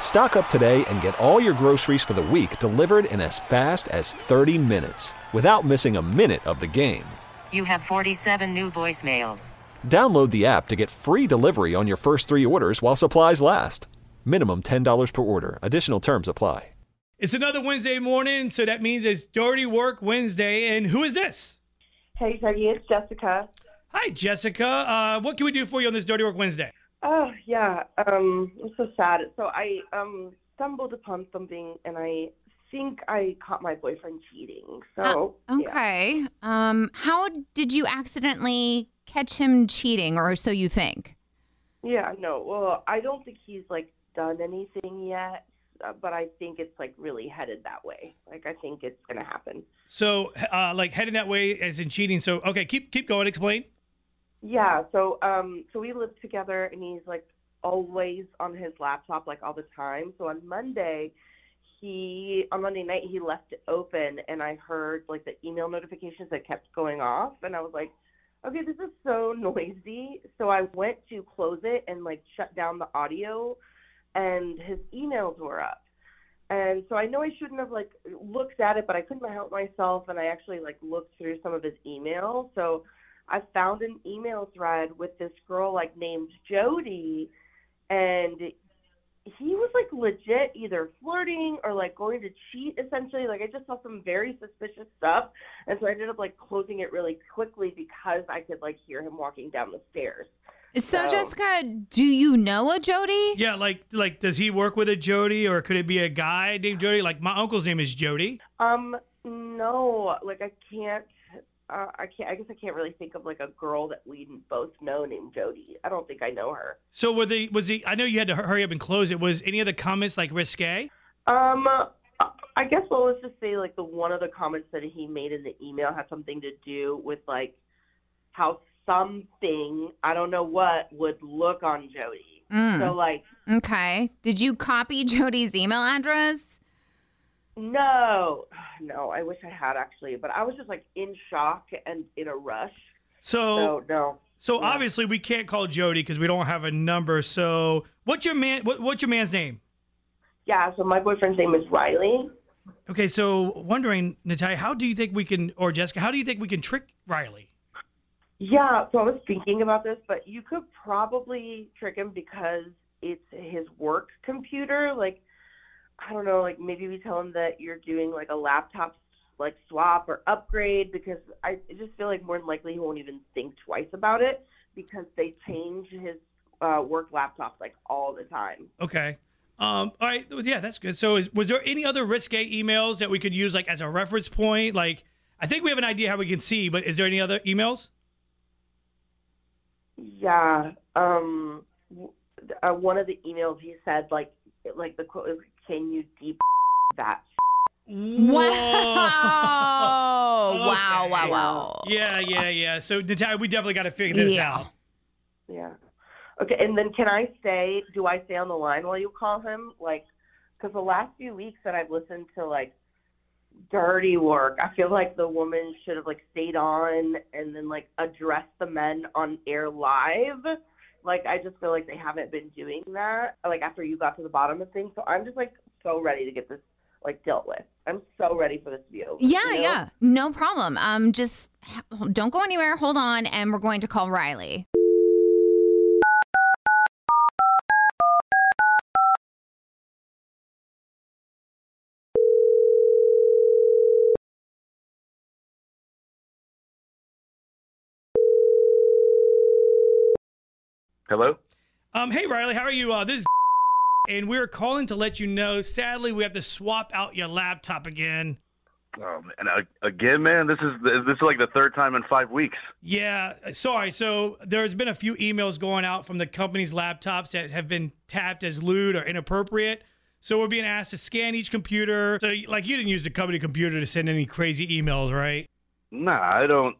Stock up today and get all your groceries for the week delivered in as fast as 30 minutes without missing a minute of the game. You have 47 new voicemails. Download the app to get free delivery on your first three orders while supplies last. Minimum $10 per order. Additional terms apply. It's another Wednesday morning, so that means it's Dirty Work Wednesday. And who is this? Hey, Dougie, it's Jessica. Hi, Jessica. Uh, what can we do for you on this Dirty Work Wednesday? Oh, yeah. Um, I'm so sad. So I um stumbled upon something, and I think I caught my boyfriend cheating. So Uh, yeah. okay. Um, how did you accidentally catch him cheating, or so you think? Yeah, no. Well, I don't think he's like done anything yet, uh, but I think it's like really headed that way. Like I think it's gonna happen. So, uh, like heading that way as in cheating. So, okay, keep keep going. Explain. Yeah. So um, so we live together, and he's like always on his laptop, like all the time. So on Monday, he on Monday night he left it open, and I heard like the email notifications that kept going off, and I was like, okay, this is so noisy. So I went to close it and like shut down the audio, and his emails were up. And so I know I shouldn't have like looked at it, but I couldn't help myself, and I actually like looked through some of his emails. So I found an email thread with this girl like named Jody, and he was like legit either flirting or like going to cheat essentially. Like I just saw some very suspicious stuff, and so I ended up like closing it really quickly because I could like hear him walking down the stairs. So, So- Jessica, do you know a Jody? Yeah, like like does he work with a Jody, or could it be a guy named Jody? Like my uncle's name is Jody. Um, no, like I can't. Uh, I can't. I guess I can't really think of like a girl that we both know named Jody. I don't think I know her. So were the was he? I know you had to hurry up and close it. Was any of the comments like risque? Um, I guess well, let's just say like the one of the comments that he made in the email had something to do with like how something I don't know what would look on Jody. Mm, So like, okay. Did you copy Jody's email address? No, no, I wish I had actually, but I was just like in shock and in a rush. So So no. so yeah. obviously we can't call Jody because we don't have a number. So what's your man? What, what's your man's name? Yeah. So my boyfriend's name is Riley. Okay, so wondering, Natalia, how do you think we can, or Jessica, how do you think we can trick Riley? Yeah, so I was thinking about this, but you could probably trick him because it's his work computer. Like, I don't know, like maybe we tell him that you're doing like a laptop like swap or upgrade because I just feel like more than likely he won't even think twice about it because they change his uh, work laptop like all the time. Okay. Um, all right. Yeah, that's good. So, is, was there any other risque emails that we could use like as a reference point? Like, I think we have an idea how we can see, but is there any other emails? Yeah. Um. Uh, one of the emails he said like like the quote "Can you deep that?" Wow. Okay. Wow, wow, wow. Yeah, yeah, yeah. So, Natalia, we definitely got to figure this Yeah. out. Yeah. Okay, and then can I stay? Do I stay on the line while you call him? Like, because the last few weeks that I've listened to like dirty work, I feel like the woman should have like stayed on and then like addressed the men on air live. Like, I just feel like they haven't been doing that. Like after you got to the bottom of things, so I'm just like so ready to get this like dealt with. I'm so ready for this to be over. Yeah, you know? yeah. No problem. Um, just don't go anywhere. Hold on, and we're going to call Riley. Hello? Um, hey Riley, how are you? Uh, this is and we're calling to let you know. Sadly, we have to swap out your laptop again. Oh, and uh, again, man, this is this is like the third time in five weeks. Yeah, sorry. So there's been a few emails going out from the company's laptops that have been tapped as lewd or inappropriate. So we're being asked to scan each computer. So, like, you didn't use the company computer to send any crazy emails, right? Nah, I don't.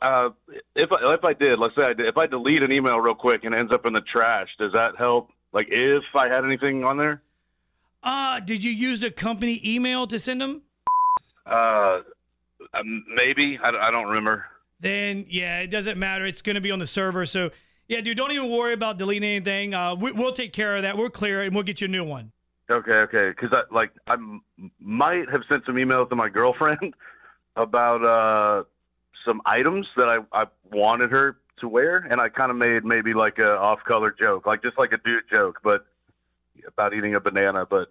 Uh, if I, if I did, let's say I did, if I delete an email real quick and it ends up in the trash, does that help? Like, if I had anything on there? Uh, did you use the company email to send them? Uh, um, maybe I, I don't remember. Then yeah, it doesn't matter. It's going to be on the server. So yeah, dude, don't even worry about deleting anything. Uh, we, we'll take care of that. We'll clear it and we'll get you a new one. Okay, okay. Because I like I m- might have sent some emails to my girlfriend about uh some items that I I wanted her to wear, and I kind of made maybe like a off-color joke, like just like a dude joke, but about eating a banana. But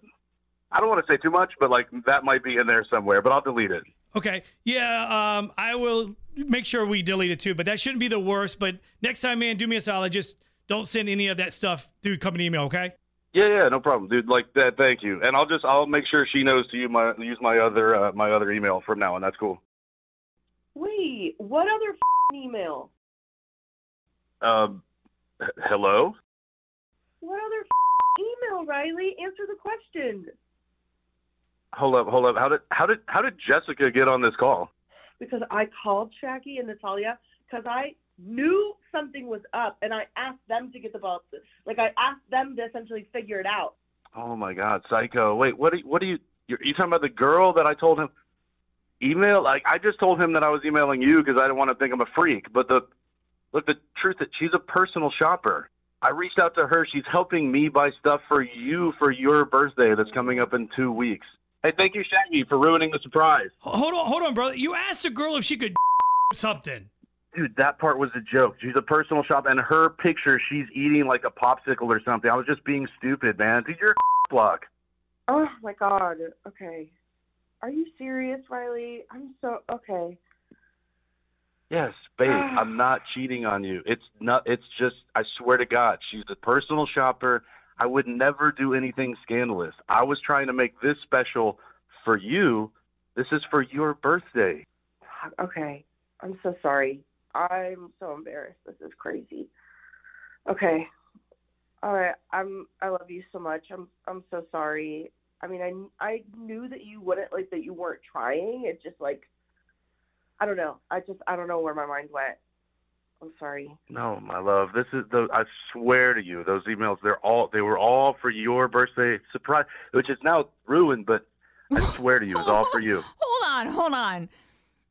I don't want to say too much, but like that might be in there somewhere. But I'll delete it. Okay. Yeah, um, I will make sure we delete it too, but that shouldn't be the worst. But next time, man, do me a solid. Just don't send any of that stuff through company email, okay? Yeah, yeah, no problem, dude. Like that. Thank you, and I'll just I'll make sure she knows to use my use my other uh, my other email from now on. That's cool. Wait, what other f***ing email? Um, h- hello. What other email, Riley? Answer the question. Hold up, hold up. How did how did how did Jessica get on this call? Because I called Shaggy and Natalia because I knew something was up, and I asked them to get the ball. Like I asked them to essentially figure it out. Oh my God, Psycho! Wait, what? Are what are you? You're, you talking about the girl that I told him email? Like I just told him that I was emailing you because I didn't want to think I'm a freak. But the look, the truth is she's a personal shopper. I reached out to her. She's helping me buy stuff for you for your birthday that's coming up in two weeks. Hey, thank you, Shaggy, for ruining the surprise. Hold on, hold on, brother. You asked a girl if she could something. Dude, that part was a joke. She's a personal shopper, and her picture, she's eating like a popsicle or something. I was just being stupid, man. Dude, you're a block. Oh my god. Okay. Are you serious, Riley? I'm so okay. Yes, babe, I'm ah. not cheating on you. It's not. It's just. I swear to God, she's a personal shopper. I would never do anything scandalous. I was trying to make this special for you. This is for your birthday. Okay. I'm so sorry. I'm so embarrassed. This is crazy. Okay. All right. I'm I love you so much. I'm I'm so sorry. I mean, I I knew that you wouldn't like that you weren't trying. It's just like I don't know. I just I don't know where my mind went. I'm sorry. No, my love. This is the. I swear to you, those emails. They're all. They were all for your birthday surprise, which is now ruined. But I swear to you, it's all for you. Hold on, hold on.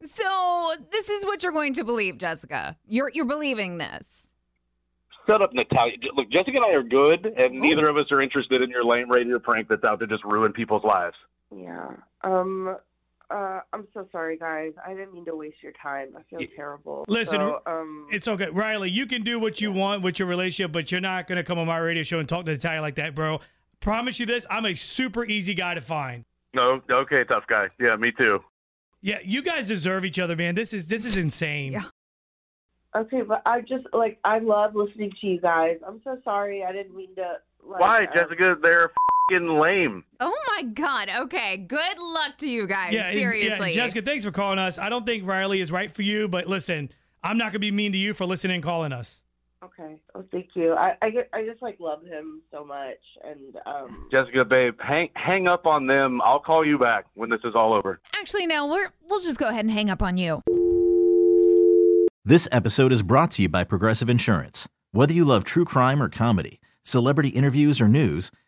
So this is what you're going to believe, Jessica. You're you're believing this. Shut up, Natalia. Look, Jessica and I are good, and neither of us are interested in your lame radio prank that's out to just ruin people's lives. Yeah. Um. Uh. I'm so sorry, guys. I didn't mean to waste your time. I feel terrible. Listen, So, um. It's okay, Riley. You can do what you want with your relationship, but you're not gonna come on my radio show and talk to Natalia like that, bro. Promise you this. I'm a super easy guy to find. No, okay, tough guy. Yeah, me too. Yeah, you guys deserve each other, man. This is this is insane. Yeah. Okay, but I just like I love listening to you guys. I'm so sorry. I didn't mean to. Like, Why, um, Jessica? They're fing lame. Oh my God. Okay. Good luck to you guys. Yeah, and- Seriously. yeah, Jessica, thanks for calling us. I don't think Riley is right for you, but listen, I'm not gonna be mean to you for listening and calling us. Okay. Oh, thank you. I I, get, I just like love him so much, and um. Jessica, babe, hang hang up on them. I'll call you back when this is all over. Actually, no. We're we'll just go ahead and hang up on you. This episode is brought to you by Progressive Insurance. Whether you love true crime or comedy, celebrity interviews or news,